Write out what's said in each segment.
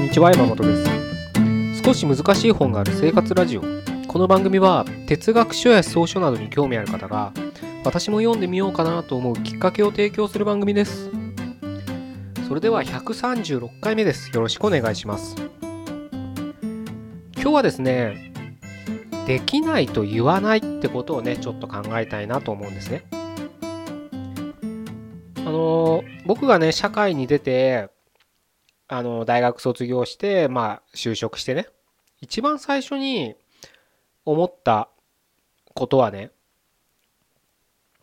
こんにちは山本です。少し難しい本がある生活ラジオ。この番組は哲学書や草書などに興味ある方が私も読んでみようかなと思うきっかけを提供する番組です。それでは136回目です。よろしくお願いします。今日はですねできないと言わないってことをねちょっと考えたいなと思うんですね。あの僕がね社会に出てあの大学卒業してまあ就職してね一番最初に思ったことはね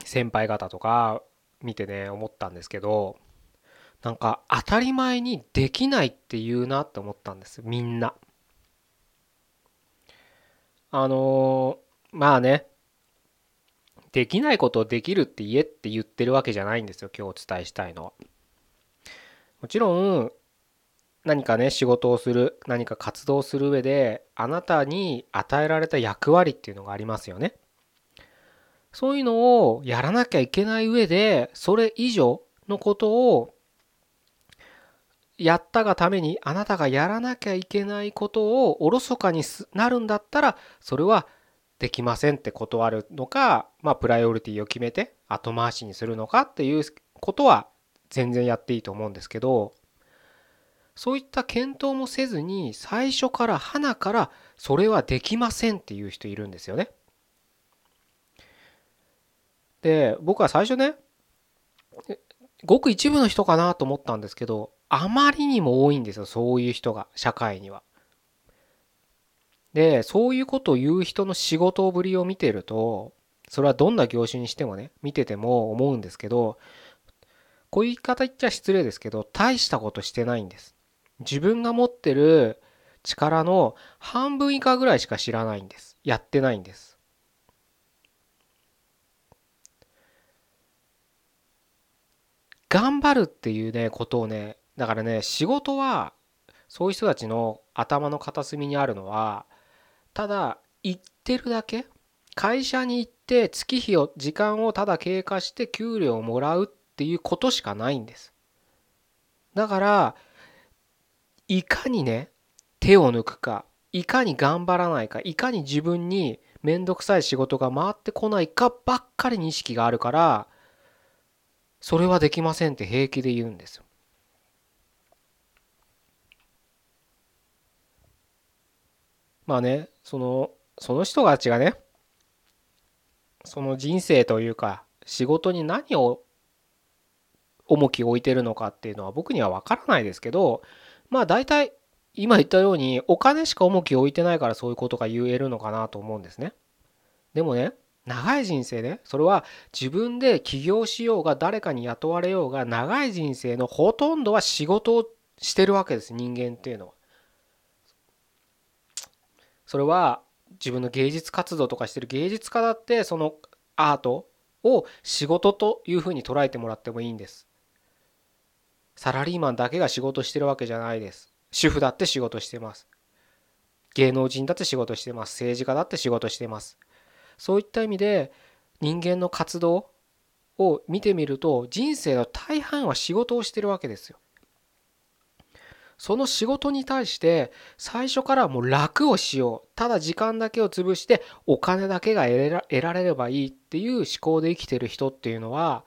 先輩方とか見てね思ったんですけどなんか当たり前にできないって言うなって思ったんですみんな。あのまあねできないことをできるって言えって言ってるわけじゃないんですよ今日お伝えしたいのは。もちろん何かね仕事をする何か活動する上であなたに与えられた役割っていうのがありますよね。そういうのをやらなきゃいけない上でそれ以上のことをやったがためにあなたがやらなきゃいけないことをおろそかになるんだったらそれはできませんって断るのかまあプライオリティを決めて後回しにするのかっていうことは全然やっていいと思うんですけどそういった検討もせずに最初から花からそれはできませんっていう人いるんですよね。で僕は最初ねごく一部の人かなと思ったんですけどあまりにも多いんですよそういう人が社会には。でそういうことを言う人の仕事ぶりを見てるとそれはどんな業種にしてもね見てても思うんですけどこういう言い方言っちゃ失礼ですけど大したことしてないんです。自分が持ってる力の半分以下ぐらいしか知らないんです。やってないんです。頑張るっていうねことをねだからね仕事はそういう人たちの頭の片隅にあるのはただ行ってるだけ会社に行って月日を時間をただ経過して給料をもらうっていうことしかないんですだからいかにね手を抜くかいかに頑張らないかいかに自分に面倒くさい仕事が回ってこないかばっかりに意識があるからそれはできませんって平気で言うんですよ。まあねそのその人たちがねその人生というか仕事に何を重きを置いてるのかっていうのは僕には分からないですけどまあ大体今言ったようにお金しか重きを置いてないからそういうことが言えるのかなと思うんですね。でもね長い人生ねそれは自分で起業しようが誰かに雇われようが長い人生のほとんどは仕事をしてるわけです人間っていうのは。それは自分の芸術活動とかしてる芸術家だってそのアートを仕事というふうに捉えてもらってもいいんです。サラリーマンだけが仕事してるわけじゃないです。主婦だって仕事してます。芸能人だって仕事してます。政治家だって仕事してます。そういった意味で人間の活動を見てみると人生の大半は仕事をしてるわけですよ。その仕事に対して最初からもう楽をしようただ時間だけを潰してお金だけが得られればいいっていう思考で生きてる人っていうのは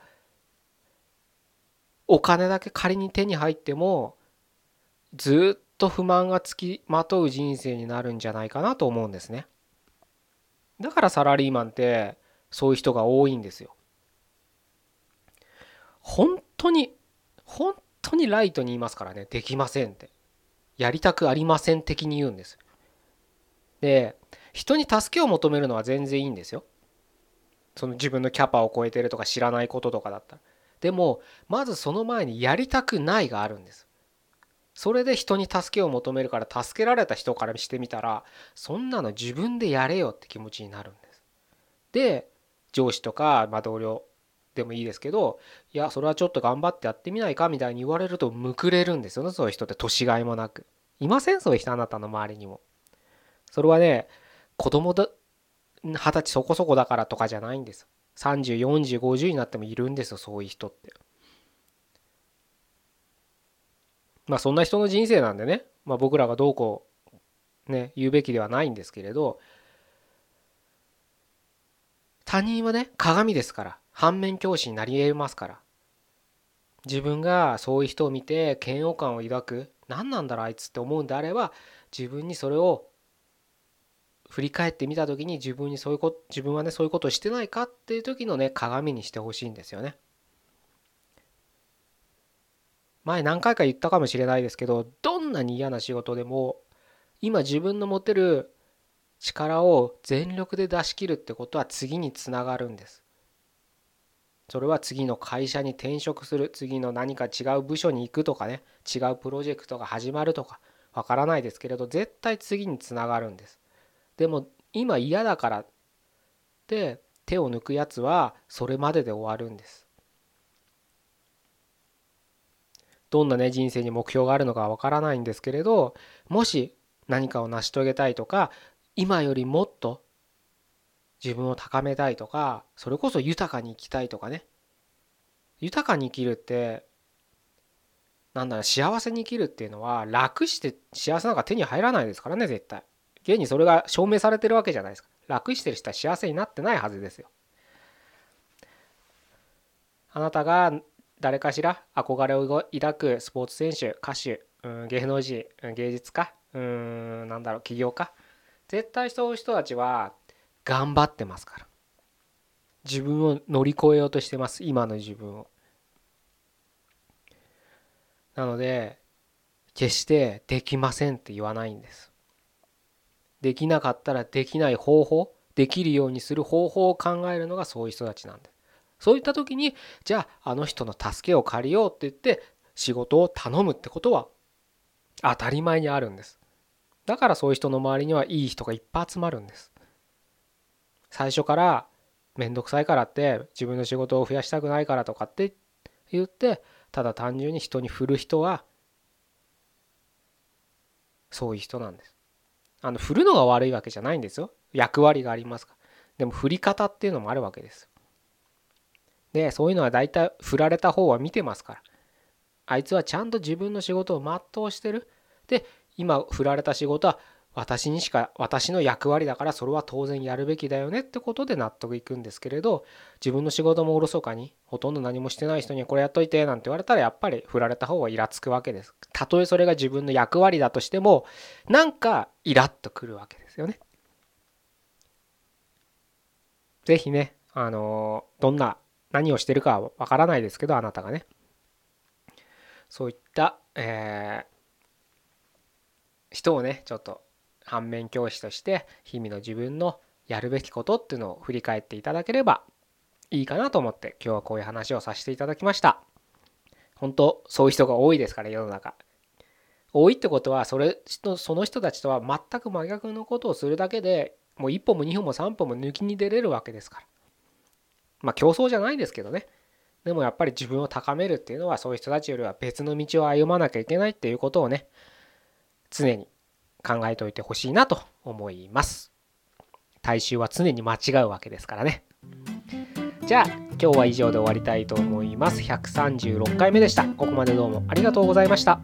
お金だけ仮に手に入ってもずっと不満がつきまとう人生になるんじゃないかなと思うんですね。だからサラリーマンってそういう人が多いんですよ。本当に本当にライトに言いますからねできませんってやりたくありません的に言うんです。で人に助けを求めるのは全然いいんですよ。その自分のキャパを超えてるとか知らないこととかだったら。でもまずその前にやりたくないがあるんです。それで人に助けを求めるから助けられた人からしてみたらそんなの自分でやれよって気持ちになるんです。で上司とか、ま、同僚でもいいですけどいやそれはちょっと頑張ってやってみないかみたいに言われるとむくれるんですよねそういう人って。年がいもなく。いません？そういう人あなたの周りにも。それはね子供だ二十歳そこそこだからとかじゃないんです。304050になってもいるんですよそういう人って。まあそんな人の人生なんでね。まあ、僕らがどうこうね言うべきではないんですけれど。他人はね鏡ですから。反面教師になり得ますから。自分がそういう人を見て嫌悪感を抱く。何なんだろうあいつって思うんであれば自分にそれを振り返ってみた時に自分にそういうこと自分はねそういうことをしてないかっていう時のね鏡にしてほしいんですよね。前何回か言ったかもしれないですけどどんなに嫌な仕事でも今自分の持てる力を全力で出し切るってことは次につながるんです。それは次の会社に転職する次の何か違う部署に行くとかね違うプロジェクトが始まるとかわからないですけれど絶対次につながるんですでも今嫌だからって手を抜くやつはそれまでで終わるんです。どんなね人生に目標があるのかわからないんですけれどもし何かを成し遂げたいとか今よりもっと自分を高めたいとかそれこそ豊かに生きたいとかね。豊かに生きるってなんだろう幸せに生きるっていうのは楽して幸せなんか手に入らないですからね絶対。現にそれが証明されてるわけじゃないですか。楽してる人は幸せになってないはずですよ。あなたが誰かしら憧れを抱くスポーツ選手歌手、芸能人芸術家うんなんだろう起業家。絶対そういう人たちは頑張ってますから。自分を乗り越えようとしてます。今の自分を。なので決してできませんって言わないんです。できなかったらできない方法できるようにする方法を考えるのがそういう人たちなんでそういった時にじゃああの人の助けを借りようって言って仕事を頼むってことは当たり前にあるんです。だからそういう人の周りにはいい人がいっぱい集まるんです。最初から面倒くさいからって自分の仕事を増やしたくないからとかって言ってただ単純に人に振る人はそういう人なんです。あの振るのが悪いわけじゃないんですよ。役割がありますから。でも振り方っていうのもあるわけです。でそういうのは大体振られた方は見てますから。あいつはちゃんと自分の仕事を全うしてる。で今振られた仕事は私にしか私の役割だからそれは当然やるべきだよねってことで納得いくんですけれど自分の仕事もおろそかにほとんど何もしてない人にこれやっといてなんて言われたらやっぱり振られた方がイラつくわけです。たとえそれが自分の役割だとしてもなんかイラッとくるわけですよね。是非ねあのどんな何をしてるかはわからないですけどあなたがね。そういった、えー、人をねちょっと反面教師として日々の自分のやるべきことっていうのを振り返っていただければいいかなと思って今日はこういう話をさせていただきました。本当そういう人が多いですから世の中。多いってことはそれその人たちとは全く真逆のことをするだけでもう一歩も二歩も三歩も抜きに出れるわけですから。まあ競争じゃないですけどね。でもやっぱり自分を高めるっていうのはそういう人たちよりは別の道を歩まなきゃいけないっていうことをね常に考えておいてほしいなと思います。大衆は常に間違うわけですからね。じゃあ今日は以上で終わりたいと思います。136回目でした。ここまでどうもありがとうございました。